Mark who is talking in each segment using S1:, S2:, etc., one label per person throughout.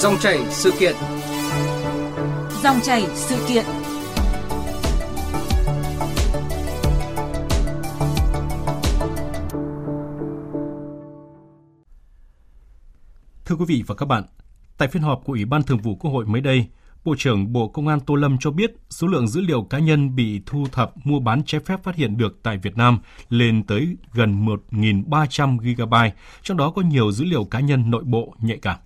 S1: Dòng chảy sự kiện.
S2: Dòng chảy sự kiện.
S3: Thưa quý vị và các bạn, tại phiên họp của Ủy ban Thường vụ Quốc hội mới đây, Bộ trưởng Bộ Công an Tô Lâm cho biết số lượng dữ liệu cá nhân bị thu thập mua bán trái phép phát hiện được tại Việt Nam lên tới gần 1.300 GB, trong đó có nhiều dữ liệu cá nhân nội bộ nhạy cảm.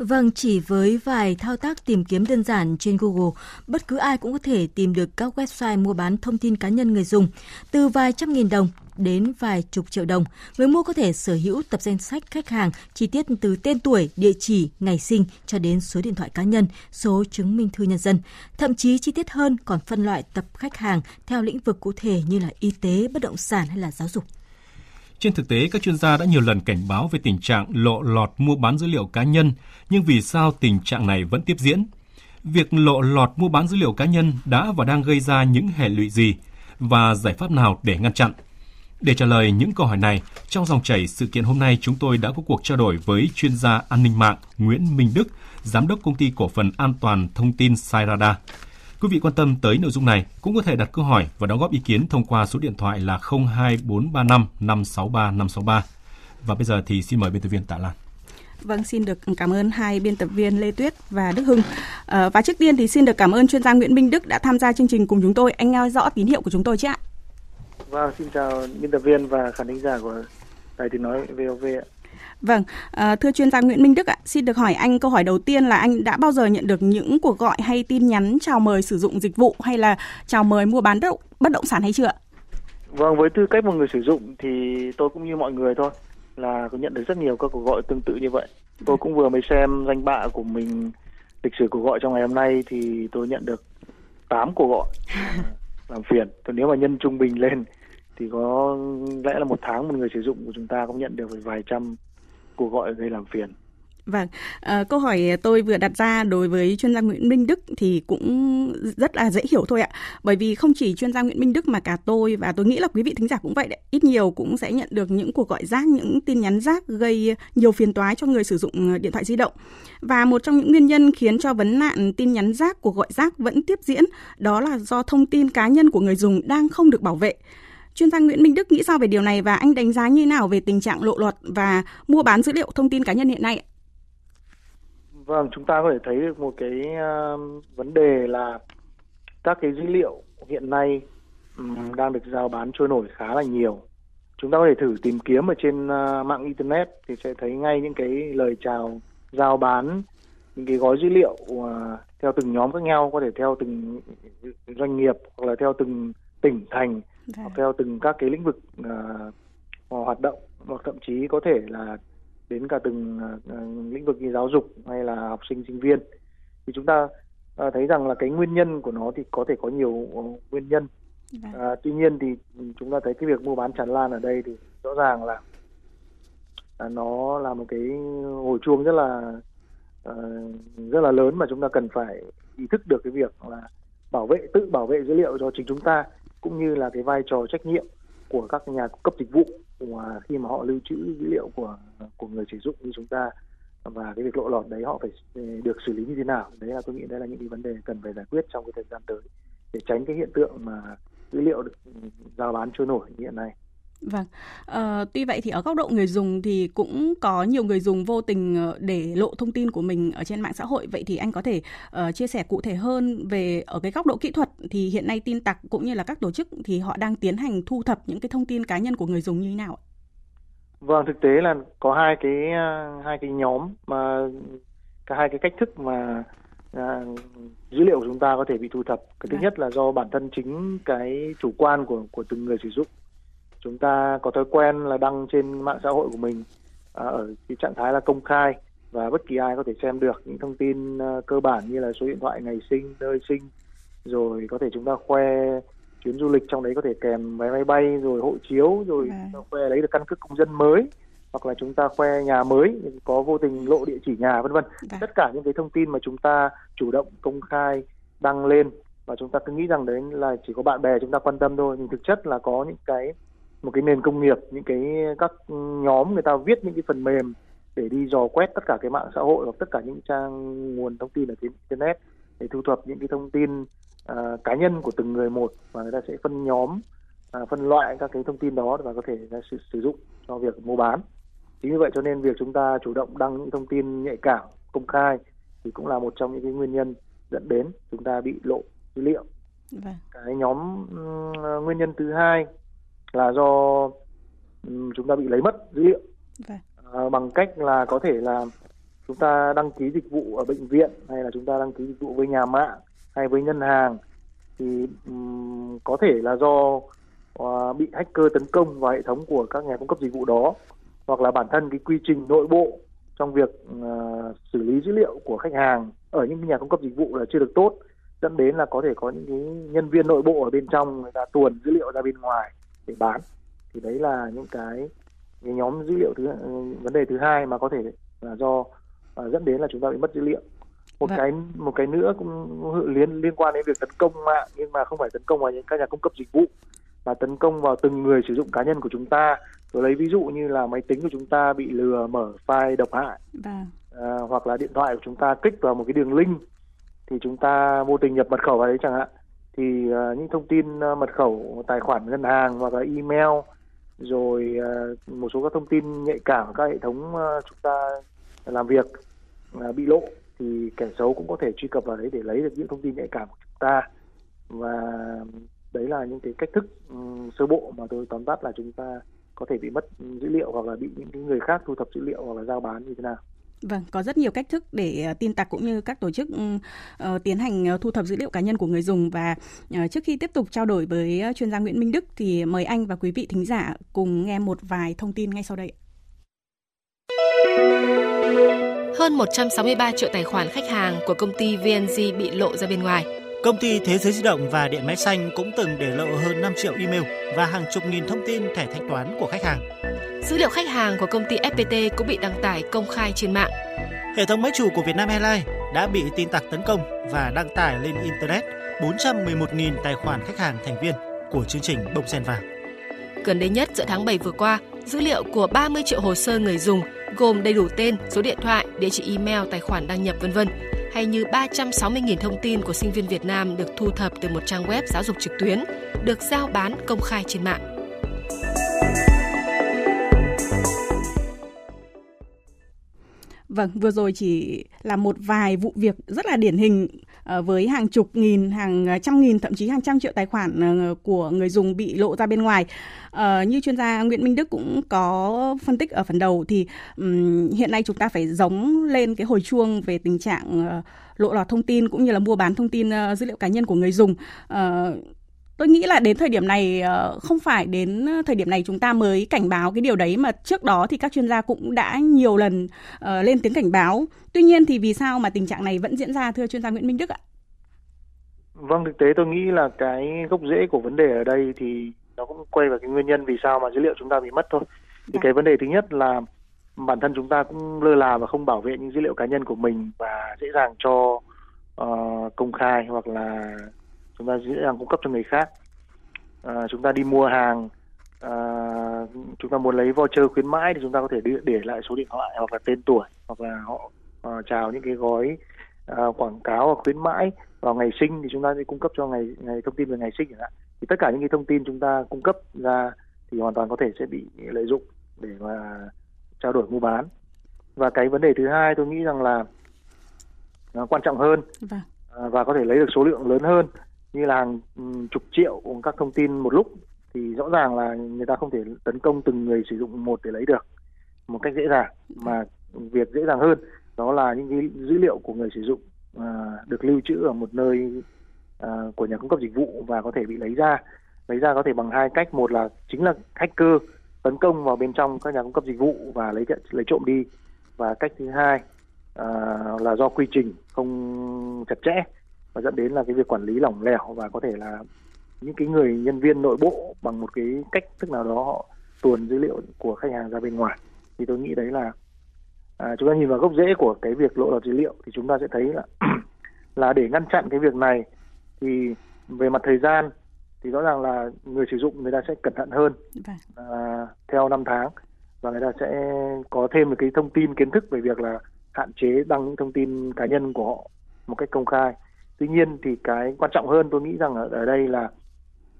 S4: Vâng, chỉ với vài thao tác tìm kiếm đơn giản trên Google, bất cứ ai cũng có thể tìm được các website mua bán thông tin cá nhân người dùng. Từ vài trăm nghìn đồng đến vài chục triệu đồng, người mua có thể sở hữu tập danh sách khách hàng chi tiết từ tên tuổi, địa chỉ, ngày sinh cho đến số điện thoại cá nhân, số chứng minh thư nhân dân. Thậm chí chi tiết hơn còn phân loại tập khách hàng theo lĩnh vực cụ thể như là y tế, bất động sản hay là giáo dục.
S3: Trên thực tế, các chuyên gia đã nhiều lần cảnh báo về tình trạng lộ lọt mua bán dữ liệu cá nhân, nhưng vì sao tình trạng này vẫn tiếp diễn? Việc lộ lọt mua bán dữ liệu cá nhân đã và đang gây ra những hệ lụy gì và giải pháp nào để ngăn chặn? Để trả lời những câu hỏi này, trong dòng chảy sự kiện hôm nay chúng tôi đã có cuộc trao đổi với chuyên gia an ninh mạng Nguyễn Minh Đức, giám đốc công ty cổ phần an toàn thông tin Sairada. Quý vị quan tâm tới nội dung này cũng có thể đặt câu hỏi và đóng góp ý kiến thông qua số điện thoại là 02435 563 563. Và bây giờ thì xin mời biên tập viên Tạ Lan.
S5: Vâng, xin được cảm ơn hai biên tập viên Lê Tuyết và Đức Hưng. À, và trước tiên thì xin được cảm ơn chuyên gia Nguyễn Minh Đức đã tham gia chương trình cùng chúng tôi. Anh nghe rõ tín hiệu của chúng tôi chứ ạ?
S6: Vâng, xin chào biên tập viên và khán thính giả của Đài Tiếng Nói VOV ạ.
S5: Vâng, à, thưa chuyên gia Nguyễn Minh Đức ạ, xin được hỏi anh câu hỏi đầu tiên là anh đã bao giờ nhận được những cuộc gọi hay tin nhắn chào mời sử dụng dịch vụ hay là chào mời mua bán đất, bất động sản hay chưa?
S6: Vâng, với tư cách một người sử dụng thì tôi cũng như mọi người thôi là có nhận được rất nhiều các cuộc gọi tương tự như vậy. Tôi cũng vừa mới xem danh bạ của mình lịch sử cuộc gọi trong ngày hôm nay thì tôi nhận được 8 cuộc gọi làm phiền. Còn nếu mà nhân trung bình lên thì có lẽ là một tháng một người sử dụng của chúng ta cũng nhận được vài trăm cuộc gọi gây làm phiền.
S5: Vâng, à, câu hỏi tôi vừa đặt ra đối với chuyên gia Nguyễn Minh Đức thì cũng rất là dễ hiểu thôi ạ. Bởi vì không chỉ chuyên gia Nguyễn Minh Đức mà cả tôi và tôi nghĩ là quý vị thính giả cũng vậy đấy. Ít nhiều cũng sẽ nhận được những cuộc gọi rác, những tin nhắn rác gây nhiều phiền toái cho người sử dụng ờ, điện thoại di động. Và một trong những nguyên nhân khiến cho vấn nạn tin nhắn rác, cuộc gọi rác vẫn tiếp diễn đó là do thông tin cá nhân của người dùng đang không được bảo vệ. Chuyên gia Nguyễn Minh Đức nghĩ sao về điều này và anh đánh giá như nào về tình trạng lộ lọt và mua bán dữ liệu thông tin cá nhân hiện nay?
S6: Vâng, chúng ta có thể thấy được một cái uh, vấn đề là các cái dữ liệu hiện nay um, đang được giao bán trôi nổi khá là nhiều. Chúng ta có thể thử tìm kiếm ở trên uh, mạng internet thì sẽ thấy ngay những cái lời chào giao bán những cái gói dữ liệu uh, theo từng nhóm khác nhau, có thể theo từng doanh nghiệp hoặc là theo từng tỉnh thành Dạ. hoặc theo từng các cái lĩnh vực uh, hoạt động hoặc thậm chí có thể là đến cả từng uh, lĩnh vực như giáo dục hay là học sinh sinh viên. Thì chúng ta uh, thấy rằng là cái nguyên nhân của nó thì có thể có nhiều uh, nguyên nhân. Uh, tuy nhiên thì chúng ta thấy cái việc mua bán tràn lan ở đây thì rõ ràng là uh, nó là một cái hồi chuông rất là uh, rất là lớn mà chúng ta cần phải ý thức được cái việc là bảo vệ tự bảo vệ dữ liệu cho chính chúng ta cũng như là cái vai trò trách nhiệm của các nhà cung cấp dịch vụ mà khi mà họ lưu trữ dữ liệu của của người sử dụng như chúng ta. Và cái việc lộ lọt đấy họ phải ừ, được xử lý như thế nào? Đấy là tôi nghĩ đây là những cái vấn đề cần phải giải quyết trong cái thời gian tới để tránh cái hiện tượng mà dữ liệu được ừ, giao bán trôi nổi như hiện nay.
S5: Vâng, à, tuy vậy thì ở góc độ người dùng thì cũng có nhiều người dùng vô tình ờ, để lộ thông tin của mình ở trên mạng xã hội. Vậy thì anh có thể uh, chia sẻ cụ thể hơn về ở cái góc độ kỹ thuật thì hiện nay tin tặc cũng như là các tổ chức thì họ đang tiến hành thu thập những cái thông tin cá nhân của người dùng như thế nào?
S6: Vâng, thực tế là có hai cái hai cái nhóm mà cả hai cái cách thức mà à, dữ liệu của chúng ta có thể bị thu thập. Cái thứ vâng. nhất là do bản thân chính cái chủ quan của của từng người sử dụng chúng ta có thói quen là đăng trên mạng xã hội của mình à, ở cái trạng thái là công khai và bất kỳ ai có thể xem được những thông tin uh, cơ bản như là số điện thoại ngày sinh nơi sinh rồi có thể chúng ta khoe chuyến du lịch trong đấy có thể kèm vé máy bay rồi hộ chiếu rồi à. khoe lấy được căn cước công dân mới hoặc là chúng ta khoe nhà mới có vô tình lộ địa chỉ nhà vân vân dạ. tất cả những cái thông tin mà chúng ta chủ động công khai đăng lên và chúng ta cứ nghĩ rằng đấy là chỉ có bạn bè chúng ta quan tâm thôi nhưng thực chất là có những cái một cái nền công nghiệp những cái các nhóm người ta viết những cái phần mềm để đi dò quét tất cả cái mạng xã hội hoặc tất cả những trang nguồn thông tin ở trên internet để thu thập những cái thông tin uh, cá nhân của từng người một và người ta sẽ phân nhóm uh, phân loại các cái thông tin đó và có thể sử, sử dụng cho việc mua bán chính vì vậy cho nên việc chúng ta chủ động đăng những thông tin nhạy cảm công khai thì cũng là một trong những cái nguyên nhân dẫn đến chúng ta bị lộ dữ liệu vâng. cái nhóm uh, nguyên nhân thứ hai là do chúng ta bị lấy mất dữ liệu vâng. uh, bằng cách là có thể là chúng ta đăng ký dịch vụ ở bệnh viện hay là chúng ta đăng ký dịch vụ với nhà mạng hay với ngân hàng thì um, có thể là do uh, bị hacker tấn công vào hệ thống của các nhà cung cấp dịch vụ đó hoặc là bản thân cái quy trình nội bộ trong việc uh, xử lý dữ liệu của khách hàng ở những nhà cung cấp dịch vụ là chưa được tốt dẫn đến là có thể có những cái nhân viên nội bộ ở bên trong người ta tuồn dữ liệu ra bên ngoài để bán thì đấy là những cái, cái nhóm dữ liệu thứ vấn đề thứ hai mà có thể là do uh, dẫn đến là chúng ta bị mất dữ liệu một vâng. cái một cái nữa cũng liên liên quan đến việc tấn công mạng nhưng mà không phải tấn công vào những các nhà cung cấp dịch vụ mà tấn công vào từng người sử dụng cá nhân của chúng ta tôi lấy ví dụ như là máy tính của chúng ta bị lừa mở file độc hại vâng. à, hoặc là điện thoại của chúng ta kích vào một cái đường link thì chúng ta vô tình nhập mật khẩu vào đấy chẳng hạn thì uh, những thông tin uh, mật khẩu tài khoản ngân hàng hoặc là email rồi uh, một số các thông tin nhạy cảm các hệ thống uh, chúng ta làm việc uh, bị lộ thì kẻ xấu cũng có thể truy cập vào đấy để lấy được những thông tin nhạy cảm của chúng ta. Và đấy là những cái cách thức um, sơ bộ mà tôi tóm tắt là chúng ta có thể bị mất dữ liệu hoặc là bị những người khác thu thập dữ liệu hoặc là giao bán như thế nào.
S5: Vâng, có rất nhiều cách thức để ờ, tin tặc cũng như các tổ chức uh, tiến hành ờ, thu thập dữ liệu cá nhân của người dùng và uh, trước khi tiếp tục trao đổi với chuyên gia Nguyễn Minh Đức thì mời anh và quý vị thính giả cùng nghe một vài thông tin ngay sau đây.
S1: Hơn 163 triệu tài khoản khách hàng của công ty VNG bị lộ ra bên ngoài.
S7: Công ty Thế giới di động và Điện máy xanh cũng từng để lộ hơn 5 triệu email và hàng chục nghìn thông tin thẻ thanh toán của khách hàng.
S1: Dữ liệu khách hàng của công ty FPT cũng bị đăng tải công khai trên mạng.
S7: Hệ thống máy chủ của Vietnam Airlines đã bị tin tặc tấn công và đăng tải lên Internet 411.000 tài khoản khách hàng thành viên của chương trình Bông Sen Vàng.
S1: Gần đây nhất giữa tháng 7 vừa qua, dữ liệu của 30 triệu hồ sơ người dùng gồm đầy đủ tên, số điện thoại, địa chỉ email, tài khoản đăng nhập vân vân hay như 360.000 thông tin của sinh viên Việt Nam được thu thập từ một trang web giáo dục trực tuyến, được giao bán công khai trên mạng.
S5: Vâng, vừa rồi chỉ là một vài vụ việc rất là điển hình ờ, với hàng chục nghìn, hàng ờ, trăm nghìn, thậm chí hàng trăm triệu tài khoản ờ, của người dùng bị lộ ra bên ngoài. Như chuyên gia Nguyễn Minh Đức cũng có phân tích ở phần đầu thì hiện nay chúng ta phải giống lên cái hồi chuông về tình trạng lộ lọt thông tin cũng như là mua bán thông tin dữ liệu cá nhân của người dùng. Tôi nghĩ là đến thời điểm này không phải đến thời điểm này chúng ta mới cảnh báo cái điều đấy mà trước đó thì các chuyên gia cũng đã nhiều lần uh, lên tiếng cảnh báo. Tuy nhiên thì vì sao mà tình trạng này vẫn diễn ra thưa chuyên gia Nguyễn Minh Đức ạ?
S6: Vâng, thực tế tôi nghĩ là cái gốc rễ của vấn đề ở đây thì nó cũng quay vào cái nguyên nhân vì sao mà dữ liệu chúng ta bị mất thôi thì dạ. cái vấn đề thứ nhất là bản thân chúng ta cũng lơ là và không bảo vệ những dữ liệu cá nhân của mình và dễ dàng cho uh, công khai hoặc là chúng ta dễ dàng cung cấp cho người khác. Uh, chúng ta đi mua hàng uh, chúng ta muốn lấy voucher khuyến mãi thì chúng ta có thể để, để lại số điện thoại hoặc là tên tuổi hoặc là họ uh, chào những cái gói uh, quảng cáo hoặc khuyến mãi vào ngày sinh thì chúng ta sẽ cung cấp cho ngày ngày thông tin về ngày sinh chẳng hạn. Thì tất cả những cái thông tin chúng ta cung cấp ra thì hoàn toàn có thể sẽ bị lợi dụng để mà trao đổi mua bán. Và cái vấn đề thứ hai tôi nghĩ rằng là nó quan trọng hơn vâng. À, và có thể lấy được số lượng lớn hơn như là hàng chục triệu các thông tin một lúc thì rõ ràng là người ta không thể tấn công từng người sử dụng một để lấy được một cách dễ dàng mà việc dễ dàng hơn đó là những cái dữ liệu của người sử dụng à, được lưu trữ ở một nơi à, của nhà cung cấp dịch vụ và có thể bị lấy ra. Lấy ra có thể bằng hai cách một là chính là hacker tấn công vào bên trong các nhà cung cấp dịch vụ và lấy lấy trộm đi và cách thứ hai à, là do quy trình không chặt chẽ và dẫn đến là cái việc quản lý lỏng lẻo và có thể là những cái người nhân viên nội bộ bằng một cái cách thức nào đó họ tuồn dữ liệu của khách hàng ra bên ngoài. Thì tôi nghĩ đấy là à, chúng ta nhìn vào gốc rễ của cái việc lộ lọt dữ liệu thì chúng ta sẽ thấy là là để ngăn chặn cái việc này thì về mặt thời gian thì rõ ràng là người sử dụng người ta sẽ cẩn thận hơn. Vâng. à, theo năm tháng và người ta sẽ có thêm một cái thông tin kiến thức về việc là hạn chế đăng những thông tin cá nhân của họ một cách công khai tuy nhiên thì cái quan trọng hơn tôi nghĩ rằng ở, ở đây là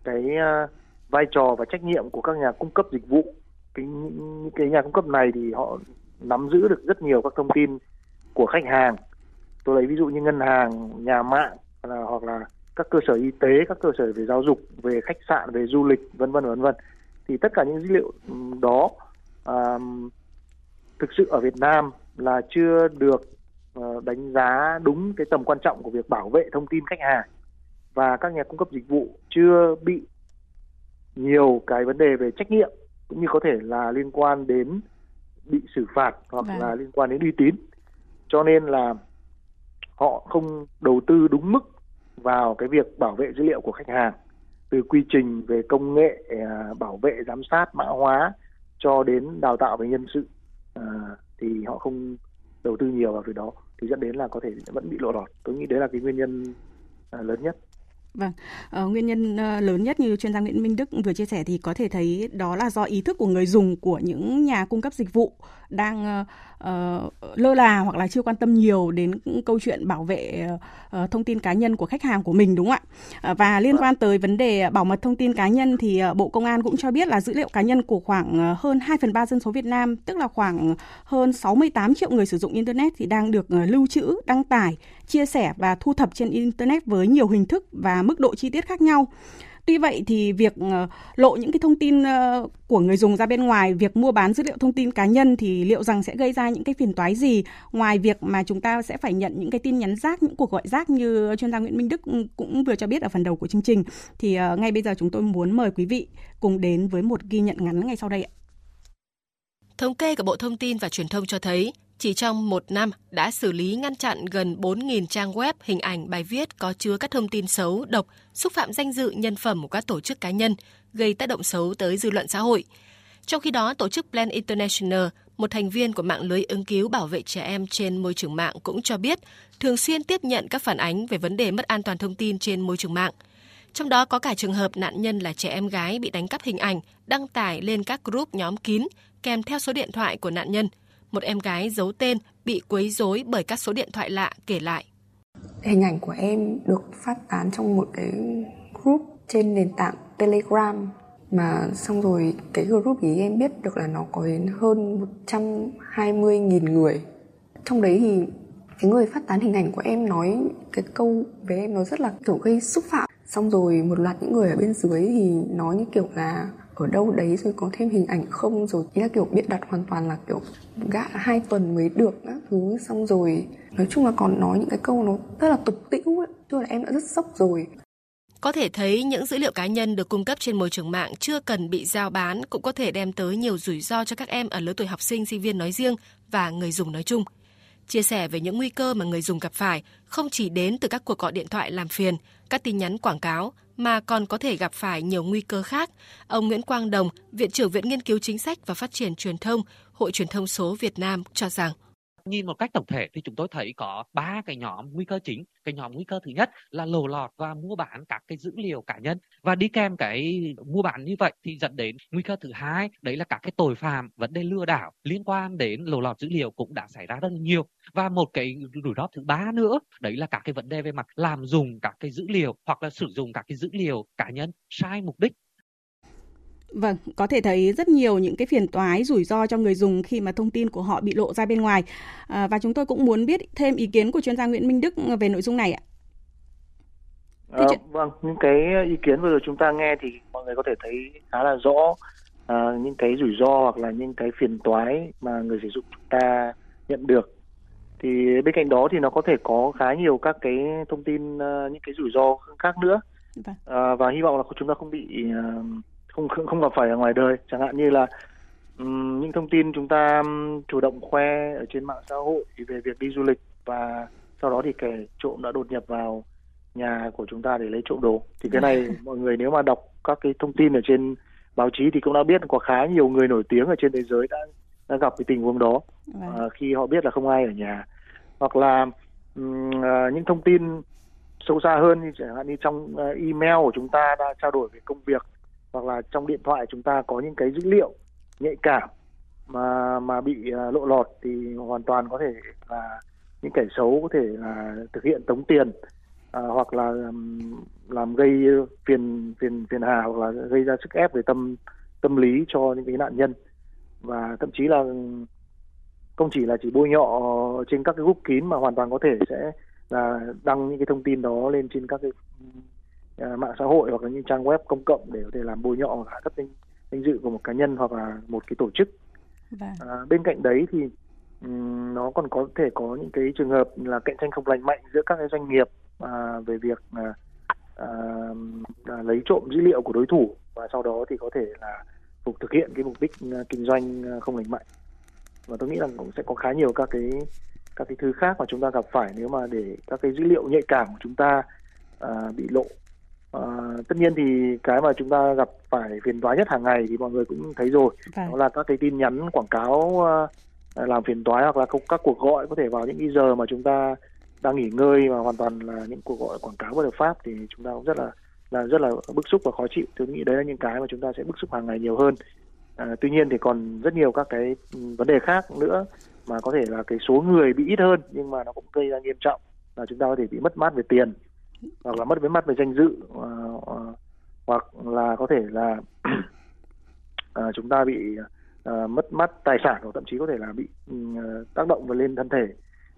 S6: cái à, vai trò và trách nhiệm của các nhà cung cấp dịch vụ. Cái những cái nhà cung cấp này thì họ nắm giữ được rất nhiều các thông tin của khách hàng. Tôi lấy ví dụ như ngân hàng nhà mạng là, hoặc là các cơ sở y tế các cơ sở về giáo dục về khách sạn về du lịch vân vân vân vân. Thì tất cả những dữ liệu đó um, thực sự ở Việt Nam là chưa được đánh giá đúng cái tầm quan trọng của việc bảo vệ thông tin khách hàng. Và các nhà cung cấp dịch vụ chưa bị nhiều cái vấn đề về trách nhiệm cũng như có thể là liên quan đến bị xử phạt hoặc vâng. là liên quan đến uy tín. Cho nên là họ không đầu tư đúng mức vào cái việc bảo vệ dữ liệu của khách hàng từ quy trình về công nghệ à, bảo vệ giám sát mã hóa cho đến đào tạo về nhân sự à, thì họ không đầu tư nhiều vào việc đó thì dẫn đến là có thể vẫn bị lộ lọt. Tôi nghĩ đấy là cái nguyên nhân à, lớn nhất.
S5: Vâng, ờ, nguyên nhân ờ, lớn nhất như chuyên gia Nguyễn Minh Đức vừa chia sẻ thì có thể thấy đó là do ý thức của người dùng của những nhà cung cấp dịch vụ đang uh, lơ là hoặc là chưa quan tâm nhiều đến câu chuyện bảo vệ uh, thông tin cá nhân của khách hàng của mình đúng không ạ? Và liên quan tới vấn đề bảo mật thông tin cá nhân thì Bộ Công an cũng cho biết là dữ liệu cá nhân của khoảng hơn 2 phần 3 dân số Việt Nam, tức là khoảng hơn 68 triệu người sử dụng Internet thì đang được lưu trữ, đăng tải, chia sẻ và thu thập trên Internet với nhiều hình thức và mức độ chi tiết khác nhau. Tuy vậy thì việc ờ, lộ những cái thông tin ờ, của người dùng ra bên ngoài, việc mua bán dữ liệu thông tin cá nhân thì liệu rằng sẽ gây ra những cái phiền toái gì ngoài việc mà chúng ta sẽ phải nhận những cái tin nhắn rác, những cuộc gọi rác như chuyên gia Nguyễn Minh Đức cũng vừa cho biết ở phần đầu của chương trình. Thì ờ, ngay bây giờ chúng tôi muốn mời quý vị cùng đến với một ghi nhận ngắn ngay sau đây ạ.
S1: Thống kê của Bộ Thông tin và Truyền thông cho thấy, chỉ trong một năm đã xử lý ngăn chặn gần 4.000 trang web, hình ảnh, bài viết có chứa các thông tin xấu, độc, xúc phạm danh dự, nhân phẩm của các tổ chức cá nhân, gây tác động xấu tới dư luận xã hội. Trong khi đó, tổ chức Plan International, một thành viên của mạng lưới ứng cứu bảo vệ trẻ em trên môi trường mạng cũng cho biết thường xuyên tiếp nhận các phản ánh về vấn đề mất an toàn thông tin trên môi trường mạng. Trong đó có cả trường hợp nạn nhân là trẻ em gái bị đánh cắp hình ảnh, đăng tải lên các group nhóm kín kèm theo số điện thoại của nạn nhân – một em gái giấu tên bị quấy rối bởi các số điện thoại lạ kể lại.
S8: Hình ảnh của em được phát tán trong một cái group trên nền tảng Telegram mà xong rồi, cái group ấy em biết được là nó có đến hơn 120.000 người. Trong đấy thì cái người phát tán hình ảnh của em nói cái câu với em nó rất là kiểu gây xúc phạm. Xong rồi, một loạt những người ở bên dưới thì nói như kiểu là ở đâu đấy rồi có thêm hình ảnh không rồi. Ý là kiểu biện đặt hoàn toàn là kiểu gạ hai tuần mới được các thứ xong rồi nói chung là còn nói những cái câu nó rất là tục tĩu ấy. Tức là em đã rất sốc rồi.
S1: Có thể thấy những dữ liệu cá nhân được cung cấp trên môi trường mạng chưa cần bị giao bán cũng có thể đem tới nhiều rủi ro cho các em ở lứa tuổi học sinh, sinh viên nói riêng và người dùng nói chung. Chia sẻ về những nguy cơ mà người dùng gặp phải không chỉ đến từ các cuộc gọi điện thoại làm phiền, các tin nhắn quảng cáo mà còn có thể gặp phải nhiều nguy cơ khác. Ông Nguyễn Quang Đồng, Viện trưởng Viện Nghiên cứu Chính sách và Phát triển Truyền thông, Hội Truyền thông số Việt Nam cho rằng
S9: Nhìn một cách tổng thể thì chúng tôi thấy có ba cái nhóm nguy cơ chính. Cái nhóm nguy cơ thứ nhất là lộ lọt và mua bán các cái dữ liệu cá nhân. Và đi kèm cái mua bán như vậy thì dẫn đến nguy cơ thứ hai, đấy là các cái tội phạm, vấn đề lừa đảo liên quan đến lộ lọt dữ liệu cũng đã xảy ra rất là nhiều. Và một cái rủi ro thứ ba nữa, đấy là các cái vấn đề về mặt làm dùng các cái dữ liệu hoặc là sử dụng các cái dữ liệu cá nhân sai mục đích.
S5: Vâng, có thể thấy rất nhiều những cái phiền toái, rủi ro cho người dùng khi mà thông tin của họ bị lộ ra bên ngoài. À, và chúng tôi cũng muốn biết thêm ý kiến của chuyên gia Nguyễn Minh Đức về nội dung này ạ.
S6: À, chuyện... Vâng, những cái ý kiến vừa rồi chúng ta nghe thì mọi người có thể thấy khá là rõ à, những cái rủi ro hoặc là những cái phiền toái mà người sử dụng chúng ta nhận được. Thì bên cạnh đó thì nó có thể có khá nhiều các cái thông tin, uh, những cái rủi ro khác nữa. Vâng. À, và hy vọng là chúng ta không bị uh, không không không gặp phải ở ngoài đời. Chẳng hạn như là um, những thông tin chúng ta chủ động khoe ở trên mạng xã hội về việc đi du lịch và sau đó thì kẻ trộm đã đột nhập vào nhà của chúng ta để lấy trộm đồ. Thì cái này mọi người nếu mà đọc các cái thông tin ở trên báo chí thì cũng đã biết có khá nhiều người nổi tiếng ở trên thế giới đã đã gặp cái tình huống đó. Uh, khi họ biết là không ai ở nhà. Hoặc là um, uh, những thông tin sâu xa hơn như chẳng hạn như trong uh, email của chúng ta đã trao đổi về công việc hoặc là trong điện thoại chúng ta có những cái dữ liệu nhạy cảm mà mà bị à, lộ lọt thì hoàn toàn có thể là những kẻ xấu có thể là thực hiện tống tiền à, hoặc là làm, làm gây phiền phiền phiền hà hoặc là gây ra sức ép về tâm tâm lý cho những cái nạn nhân. Và thậm chí là không chỉ là chỉ bôi nhọ trên các cái group kín mà hoàn toàn có thể sẽ là đăng những cái thông tin đó lên trên các cái mạng xã hội hoặc là những trang web công cộng để có thể làm bôi nhọ hạ thấp danh, danh dự của một cá nhân hoặc là một cái tổ chức. Vâng. À, bên cạnh đấy thì um, nó còn có thể có những cái trường hợp là cạnh tranh không lành mạnh giữa các cái doanh nghiệp à, về việc à, à, à, lấy trộm dữ liệu của đối thủ và sau đó thì có thể là phục thực hiện cái mục đích uh, kinh doanh uh, không lành mạnh và tôi nghĩ là cũng sẽ có khá nhiều các cái các cái thứ khác mà chúng ta gặp phải nếu mà để các cái dữ liệu nhạy cảm của chúng ta uh, bị lộ À, tất nhiên thì cái mà chúng ta gặp phải phiền toái nhất hàng ngày thì mọi người cũng thấy rồi. Vâng. đó là các cái tin nhắn quảng cáo uh, làm phiền toái hoặc là các, các cuộc gọi có thể vào những cái giờ mà chúng ta đang nghỉ ngơi mà hoàn toàn là những cuộc gọi quảng cáo bất hợp pháp thì chúng ta cũng rất là là rất là bức xúc và khó chịu. Tôi nghĩ đấy là những cái mà chúng ta sẽ bức xúc hàng ngày nhiều hơn. À, tuy nhiên thì còn rất nhiều các cái vấn đề khác nữa mà có thể là cái số người bị ít hơn nhưng mà nó cũng gây ra nghiêm trọng là chúng ta có thể bị mất mát về tiền hoặc là mất với mặt về danh dự uh, uh, hoặc là có thể là uh, chúng ta bị uh, mất mắt tài sản hoặc thậm chí có thể là bị uh, tác động vào lên thân thể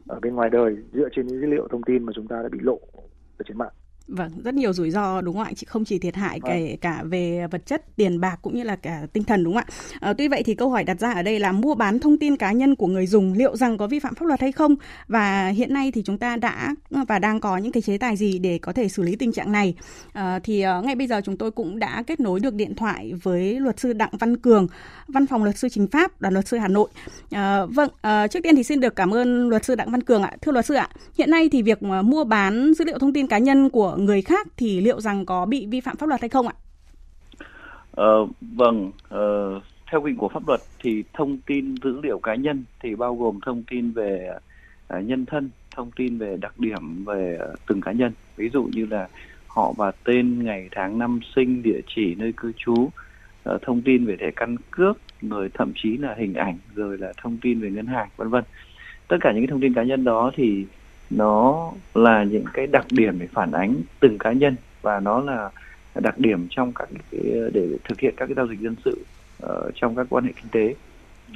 S6: ở bên ngoài đời dựa trên những dữ liệu thông tin mà chúng ta đã bị lộ ở trên mạng.
S5: Vâng, rất nhiều rủi ro đúng không ạ? Chỉ không chỉ thiệt hại vâng. kể cả về vật chất, tiền bạc cũng như là cả tinh thần đúng không ạ? À, tuy vậy thì câu hỏi đặt ra ở đây là mua bán thông tin cá nhân của người dùng liệu rằng có vi phạm pháp luật hay không? Và hiện nay thì chúng ta đã và đang có những cái chế tài gì để có thể xử lý tình trạng này? À, thì uh, ngay bây giờ chúng tôi cũng đã kết nối được điện thoại với luật sư Đặng Văn Cường, Văn phòng luật sư chính pháp, đoàn luật sư Hà Nội. À, vâng, uh, trước tiên thì xin được cảm ơn luật sư Đặng Văn Cường ạ. Thưa luật sư ạ, hiện nay thì việc mua bán dữ liệu thông tin cá nhân của người khác thì liệu rằng có bị vi phạm pháp luật hay không ạ?
S10: Ờ, vâng, ờ, theo quy định của pháp luật thì thông tin dữ liệu cá nhân thì bao gồm thông tin về uh, nhân thân, thông tin về đặc điểm về uh, từng cá nhân, ví dụ như là họ và tên, ngày tháng năm sinh, địa chỉ nơi cư trú, uh, thông tin về thẻ căn cước, rồi thậm chí là hình ảnh, rồi là thông tin về ngân hàng, vân vân. Tất cả những cái thông tin cá nhân đó thì nó là những cái đặc điểm để phản ánh từng cá nhân và nó là đặc điểm trong các cái, để thực hiện các cái giao dịch dân sự uh, trong các quan hệ kinh tế.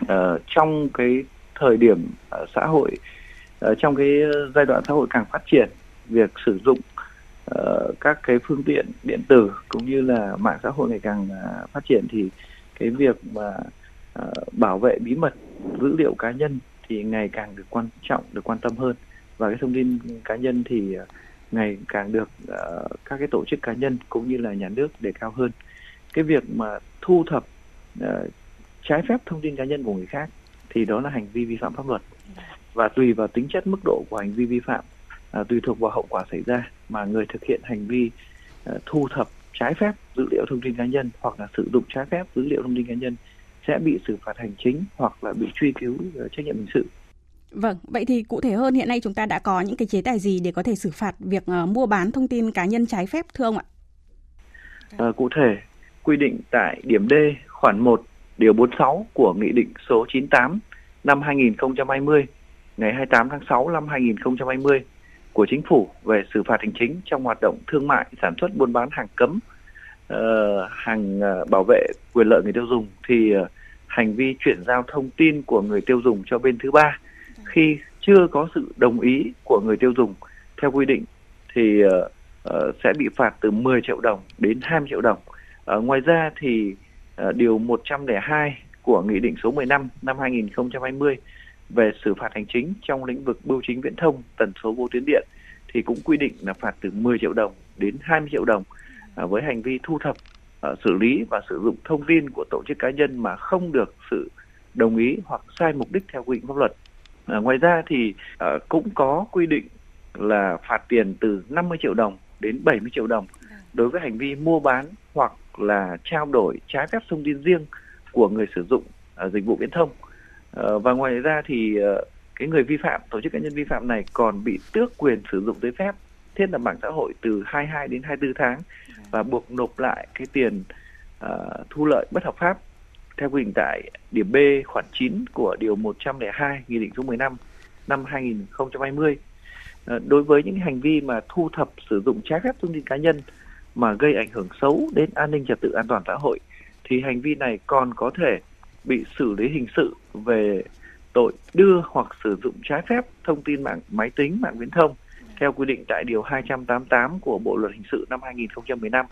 S10: Uh, trong cái thời điểm uh, xã hội uh, trong cái giai đoạn xã hội càng phát triển việc sử dụng uh, các cái phương tiện điện tử cũng như là mạng xã hội ngày càng uh, phát triển thì cái việc mà uh, bảo vệ bí mật dữ liệu cá nhân thì ngày càng được quan trọng được quan tâm hơn và cái thông tin cá nhân thì ờ, ngày càng được uh, các cái tổ chức cá nhân cũng như là nhà nước đề cao hơn. Cái việc mà thu thập uh, trái phép thông tin cá nhân của người khác thì đó là hành vi vi phạm pháp luật. Và tùy vào tính chất mức độ của hành vi vi phạm uh, tùy thuộc vào hậu quả xảy ra mà người thực hiện hành vi uh, thu thập trái phép dữ liệu thông tin cá nhân hoặc là sử dụng trái phép dữ liệu thông tin cá nhân sẽ bị xử phạt hành chính hoặc là bị truy cứu uh, trách nhiệm hình sự.
S5: Vâng, vậy thì cụ thể hơn hiện nay chúng ta đã có những cái chế tài gì để có thể xử phạt việc uh, mua bán thông tin cá nhân trái phép thưa ông ạ?
S10: À, cụ thể, quy định tại điểm D khoản 1 điều 46 của Nghị định số 98 năm 2020 ngày 28 tháng 6 năm 2020 của Chính phủ về xử phạt hành chính trong hoạt động thương mại, sản xuất, buôn bán hàng cấm, uh, hàng uh, bảo vệ quyền lợi người tiêu dùng thì uh, hành vi chuyển giao thông tin của người tiêu dùng cho bên thứ ba khi chưa có sự đồng ý của người tiêu dùng theo quy định thì uh, uh, sẽ bị phạt từ 10 triệu đồng đến 20 triệu đồng. Uh, ngoài ra thì uh, điều 102 của Nghị định số 15 năm 2020 về xử phạt hành chính trong lĩnh vực bưu chính viễn thông, tần số vô tuyến điện thì cũng quy định là phạt từ 10 triệu đồng đến 20 triệu đồng uh, với hành vi thu thập, uh, xử lý và sử dụng thông tin của tổ chức cá nhân mà không được sự đồng ý hoặc sai mục đích theo quy định pháp luật. À, ngoài ra thì à, cũng có quy định là phạt tiền từ 50 triệu đồng đến 70 triệu đồng đối với hành vi mua bán hoặc là trao đổi trái phép thông tin riêng của người sử dụng à, dịch vụ viễn thông. À, và ngoài ra thì à, cái người vi phạm, tổ chức cá nhân vi phạm này còn bị tước quyền sử dụng giấy phép thiết lập mạng xã hội từ 22 đến 24 tháng và buộc nộp lại cái tiền uh, thu lợi bất hợp pháp theo quy định tại điểm B, khoản 9 của điều 102 Nghị định số 15 năm 2020 ờ, đối với những hành vi mà thu thập, sử dụng trái phép thông tin cá nhân mà gây ảnh hưởng xấu đến an ninh trật tự an toàn xã hội, thì hành vi này còn có thể bị xử lý hình sự về tội đưa hoặc sử dụng trái phép thông tin mạng, máy tính, mạng viễn thông theo quy định tại điều 288 của Bộ luật hình sự năm 2015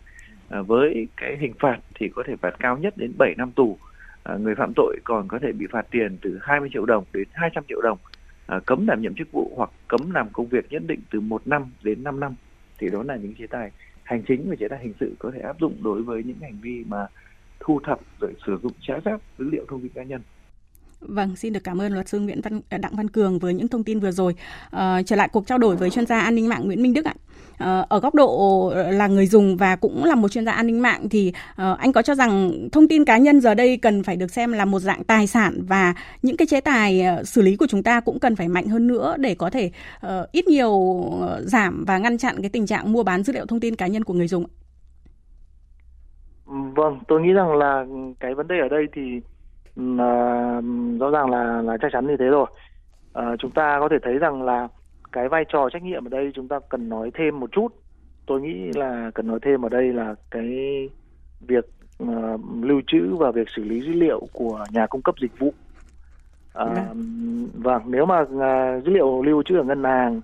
S10: ờ, với cái hình phạt thì có thể phạt cao nhất đến 7 năm tù. À, người phạm tội còn có thể bị phạt tiền từ 20 triệu đồng đến 200 triệu đồng à, cấm đảm nhiệm chức vụ hoặc cấm làm công việc nhất định từ 1 năm đến 5 năm thì đó là những chế tài hành chính và chế tài hình sự có thể áp dụng đối với những hành vi mà thu thập rồi sử dụng trái phép dữ liệu thông tin cá nhân
S5: Vâng, xin được cảm ơn luật sư Nguyễn Văn Đặng Văn Cường với những thông tin vừa rồi. À, trở lại cuộc trao đổi với chuyên gia an ninh mạng Nguyễn Minh Đức ạ. Ờ, ở góc độ ờ, là người dùng và cũng là một chuyên gia an ninh mạng thì ờ, anh có cho rằng thông tin cá nhân giờ đây cần phải được xem là một dạng tài sản và những cái chế tài xử lý của chúng ta cũng cần phải mạnh hơn nữa để có thể ít nhiều giảm và ngăn chặn cái tình trạng mua bán dữ liệu thông tin cá nhân của người dùng.
S6: Vâng, tôi nghĩ rằng là cái vấn đề ở đây thì uh, rõ ràng là là chắc chắn như thế rồi Uh, chúng ta có thể thấy rằng là cái vai trò trách nhiệm ở đây chúng ta cần nói thêm một chút. Tôi nghĩ là cần nói thêm ở đây là cái việc uh, lưu trữ và việc xử lý dữ liệu của nhà cung cấp dịch vụ. À, vâng nếu mà uh, dữ liệu lưu trữ ở ngân hàng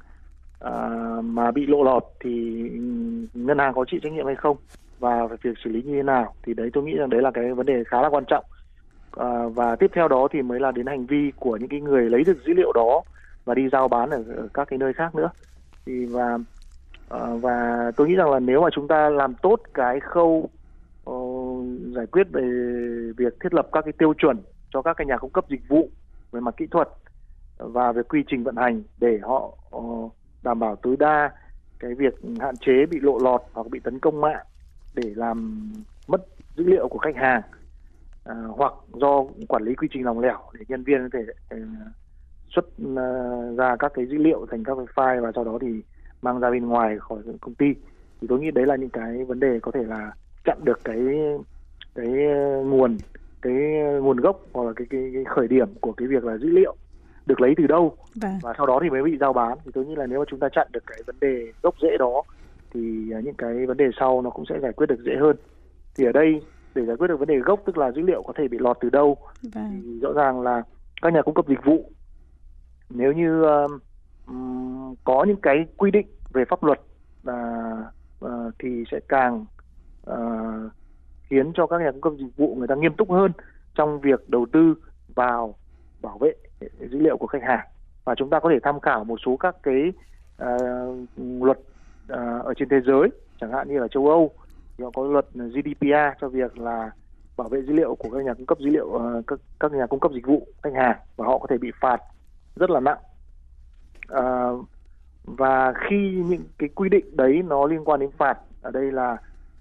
S6: uh, mà bị lộ lọt thì ngân hàng có chịu trách nhiệm hay không và việc xử lý như thế nào thì đấy tôi nghĩ rằng đấy là cái vấn đề khá là quan trọng. À, và tiếp theo đó thì mới là đến hành vi của những cái người lấy được dữ liệu đó và đi giao bán ở, ở các cái nơi khác nữa. Thì và ờ, và tôi nghĩ rằng là nếu mà chúng ta làm tốt cái khâu uh, giải quyết về việc thiết lập các cái tiêu chuẩn cho các cái nhà cung cấp dịch vụ về mặt kỹ thuật và về quy trình vận hành để họ uh, đảm bảo tối đa cái việc hạn chế bị lộ lọt hoặc bị tấn công mạng để làm mất dữ liệu của khách hàng à, hoặc do quản lý quy trình lòng lẻo để nhân viên có thể uh, xuất uh, ra các cái dữ liệu thành các cái file và sau đó thì mang ra bên ngoài khỏi công ty thì tôi nghĩ đấy là những cái vấn đề có thể là chặn được cái cái nguồn cái nguồn gốc hoặc là cái, cái, cái khởi điểm của cái việc là dữ liệu được lấy từ đâu vâng. và sau đó thì mới bị giao bán thì tôi nghĩ là nếu mà chúng ta chặn được cái vấn đề gốc rễ đó thì những cái vấn đề sau nó cũng sẽ giải quyết được dễ hơn thì ở đây để giải quyết được vấn đề gốc tức là dữ liệu có thể bị lọt từ đâu vâng. thì rõ ràng là các nhà cung cấp dịch vụ nếu như um, có những cái quy định về pháp luật uh, uh, thì sẽ càng uh, khiến cho các nhà cung cấp dịch vụ người ta nghiêm túc hơn trong việc đầu tư vào bảo vệ dữ liệu của khách hàng. Và chúng ta có thể tham khảo một số các cái uh, luật uh, ở trên thế giới chẳng hạn như ở châu Âu thì họ có luật GDPR cho việc là bảo vệ dữ liệu của các nhà cung cấp dữ liệu uh, các, các nhà cung cấp dịch vụ khách hàng và họ có thể bị phạt rất là nặng uh, và khi những cái quy định đấy nó liên quan đến phạt ở đây là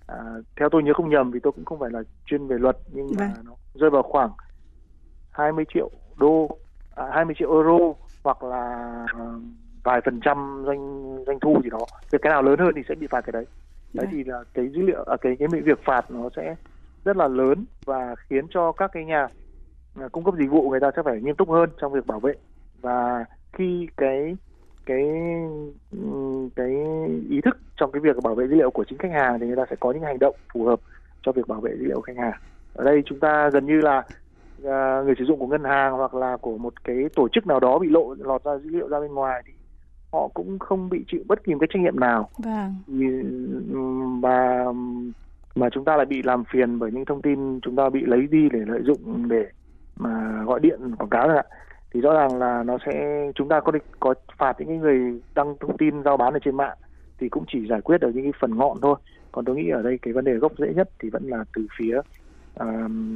S6: à, theo tôi nhớ không nhầm vì tôi cũng không phải là chuyên về luật nhưng mà vâng. nó rơi vào khoảng 20 triệu đô à, 20 triệu euro hoặc là uh, vài phần trăm doanh doanh thu gì đó việc cái nào lớn hơn thì sẽ bị phạt cái đấy đấy dạ. thì là cái dữ liệu à, cái cái việc phạt nó sẽ rất là lớn và khiến cho các cái nhà à, cung cấp dịch vụ người ta sẽ phải nghiêm túc hơn trong việc bảo vệ và khi cái cái cái ý thức trong cái việc bảo vệ dữ liệu của chính khách hàng thì người ta sẽ có những hành động phù hợp cho việc bảo vệ dữ liệu khách hàng. Ở đây chúng ta gần như là uh, người sử dụng của ngân hàng hoặc là của một cái tổ chức nào đó bị lộ lọt ra dữ liệu ra bên ngoài thì họ cũng không bị chịu bất kỳ một cái trách nhiệm nào. Vâng. và mà chúng ta lại bị làm phiền bởi những thông tin chúng ta bị lấy đi để lợi dụng để mà gọi điện quảng cáo ạ thì rõ ràng là nó sẽ chúng ta có có phạt những người đăng thông tin giao bán ở trên mạng thì cũng chỉ giải quyết được những cái phần ngọn thôi còn tôi nghĩ ở đây cái vấn đề gốc rễ nhất thì vẫn là từ phía uh,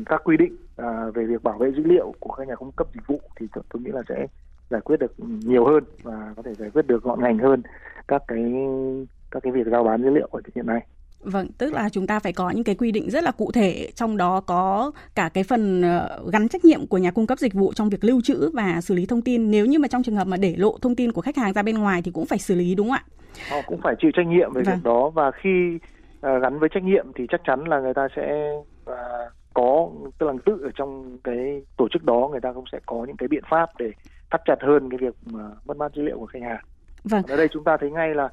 S6: các quy định uh, về việc bảo vệ dữ liệu của các nhà cung cấp dịch vụ thì tôi, tôi nghĩ là sẽ giải quyết được nhiều hơn và có thể giải quyết được gọn ngành hơn các cái các cái việc giao bán dữ liệu ở hiện nay.
S5: Vâng, tức là chúng ta phải có những cái quy định rất là cụ thể, trong đó có cả cái phần ờ, gắn trách nhiệm của nhà cung cấp dịch vụ trong việc lưu trữ và xử lý thông tin. Nếu như mà trong trường hợp mà để lộ thông tin của khách hàng ra bên ngoài thì cũng phải xử lý đúng không ạ?
S6: Họ cũng phải chịu trách nhiệm về vâng. việc đó và khi uh, gắn với trách nhiệm thì chắc chắn là người ta sẽ uh, có tức là tự ở trong cái tổ chức đó người ta cũng sẽ có những cái biện pháp để thắt chặt hơn cái việc mà mất mát dữ liệu của khách hàng.
S5: Vâng.
S6: Ở đây chúng ta thấy ngay là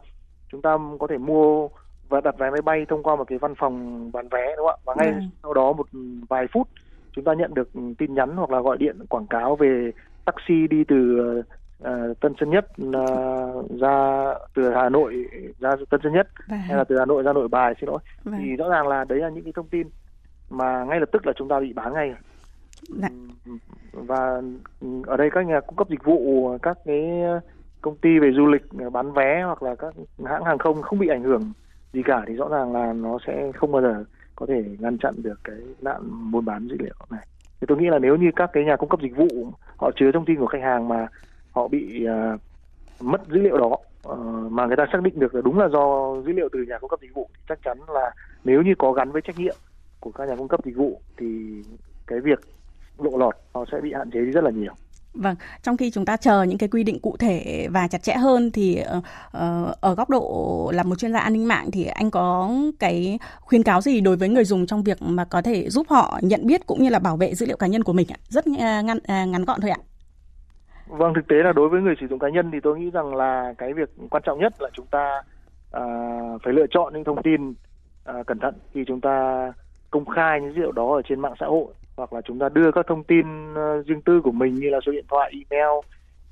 S6: chúng ta có thể mua và đặt vé máy bay thông qua một cái văn phòng bán vé đúng không ạ? Và ngay
S5: Vâng.
S6: sau đó một vài phút chúng ta nhận được tin nhắn hoặc là gọi điện quảng cáo về taxi đi từ ờ, Tân Sơn Nhất ờ, ra từ Hà Nội ra Tân Sơn Nhất
S5: Và,
S6: hay là từ Hà Nội ra Nội Bài xin lỗi
S5: và,
S6: thì rõ ràng là đấy là những cái thông tin mà ngay lập tức là chúng ta bị bán ngay
S5: Dạ.
S6: Và ở đây các nhà cung cấp dịch vụ các cái công ty về du lịch bán vé hoặc là các hãng hàng không không bị ảnh hưởng gì cả thì rõ ràng là nó sẽ không bao giờ có thể ngăn chặn được cái nạn buôn bán dữ liệu này thì tôi nghĩ là nếu như các cái nhà cung cấp dịch vụ họ chứa thông tin của khách hàng mà họ bị uh, mất dữ liệu đó uh, mà người ta xác định được là đúng là do dữ liệu từ nhà cung cấp dịch vụ thì chắc chắn là nếu như có gắn với trách nhiệm của các nhà cung cấp dịch vụ thì cái việc lộ lọt nó sẽ bị hạn chế đi rất là nhiều.
S5: Vâng, trong khi chúng ta chờ những cái quy định cụ thể và chặt chẽ hơn thì uh, ở góc độ là một chuyên gia an ninh mạng thì anh có cái khuyến cáo gì đối với người dùng trong việc mà có thể giúp họ nhận biết cũng như là bảo vệ dữ liệu cá nhân của mình ạ? Rất ờ, ngắn ngắn gọn thôi ạ.
S6: Vâng, thực tế là đối với người sử dụng cá nhân thì tôi nghĩ rằng là cái việc quan trọng nhất là chúng ta uh, phải lựa chọn những thông tin uh, cẩn thận khi chúng ta công khai những dữ liệu đó ở trên mạng xã hội hoặc là chúng ta đưa các thông tin ờ, riêng tư của mình như là số điện thoại, email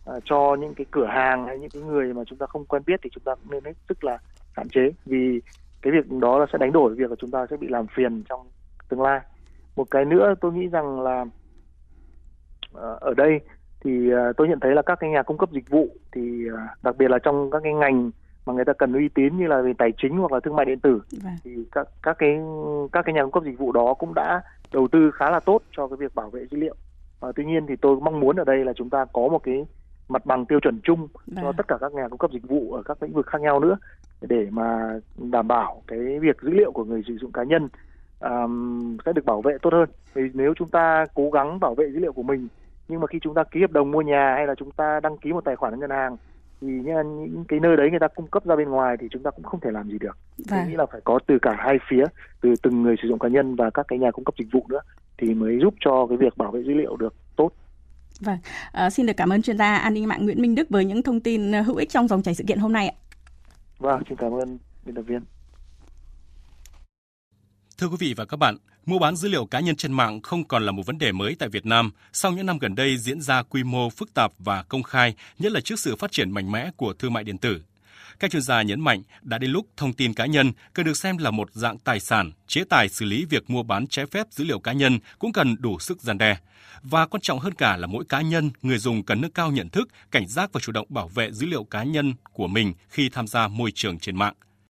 S6: à, cho những cái cửa hàng hay những cái người mà chúng ta không quen biết thì chúng ta cũng nên hết sức là hạn chế vì cái việc đó là sẽ đánh đổi việc là chúng ta sẽ bị làm phiền trong tương lai. Một cái nữa tôi nghĩ rằng là ờ, ở đây thì ờ, tôi nhận thấy là các cái nhà cung cấp dịch vụ thì ờ, đặc biệt là trong các cái ngành mà người ta cần uy tín như là về tài chính hoặc là thương mại điện tử
S5: Vâng.
S6: thì các các cái các cái nhà cung cấp dịch vụ đó cũng đã đầu tư khá là tốt cho cái việc bảo vệ dữ liệu. Và tuy nhiên thì tôi mong muốn ở đây là chúng ta có một cái mặt bằng tiêu chuẩn chung cho
S5: Vâng.
S6: tất cả các nhà cung cấp dịch vụ ở các lĩnh vực khác nhau nữa để mà đảm bảo cái việc dữ liệu của người sử dụng cá nhân àm, sẽ được bảo vệ tốt hơn. Vì nếu chúng ta cố gắng bảo vệ dữ liệu của mình nhưng mà khi chúng ta ký hợp đồng mua nhà hay là chúng ta đăng ký một tài khoản ở ngân hàng thì những những cái nơi đấy người ta cung cấp ra bên ngoài thì chúng ta cũng không thể làm gì được. Tôi
S5: Vâng.
S6: nghĩ là phải có từ cả hai phía, từ từng người sử dụng cá nhân và các cái nhà cung cấp dịch vụ nữa thì mới giúp cho cái việc bảo vệ dữ liệu được tốt.
S5: Vâng, Ờ, xin được cảm ơn chuyên gia an ninh mạng Nguyễn Minh Đức với những thông tin ờ, hữu ích trong dòng chảy sự kiện hôm nay ạ.
S6: Vâng, xin cảm ơn biên tập viên.
S3: Thưa quý vị và các bạn, mua bán dữ liệu cá nhân trên mạng không còn là một vấn đề mới tại Việt Nam sau những năm gần đây diễn ra quy mô phức tạp và công khai, nhất là trước sự phát triển mạnh mẽ của thương mại điện tử. Các chuyên gia nhấn mạnh đã đến lúc thông tin cá nhân cần được xem là một dạng tài sản, chế tài xử lý việc mua bán trái phép dữ liệu cá nhân cũng cần đủ sức gian đe. Và quan trọng hơn cả là mỗi cá nhân, người dùng cần nâng cao nhận thức, cảnh giác và chủ động bảo vệ dữ liệu cá nhân của mình khi tham gia môi trường trên mạng.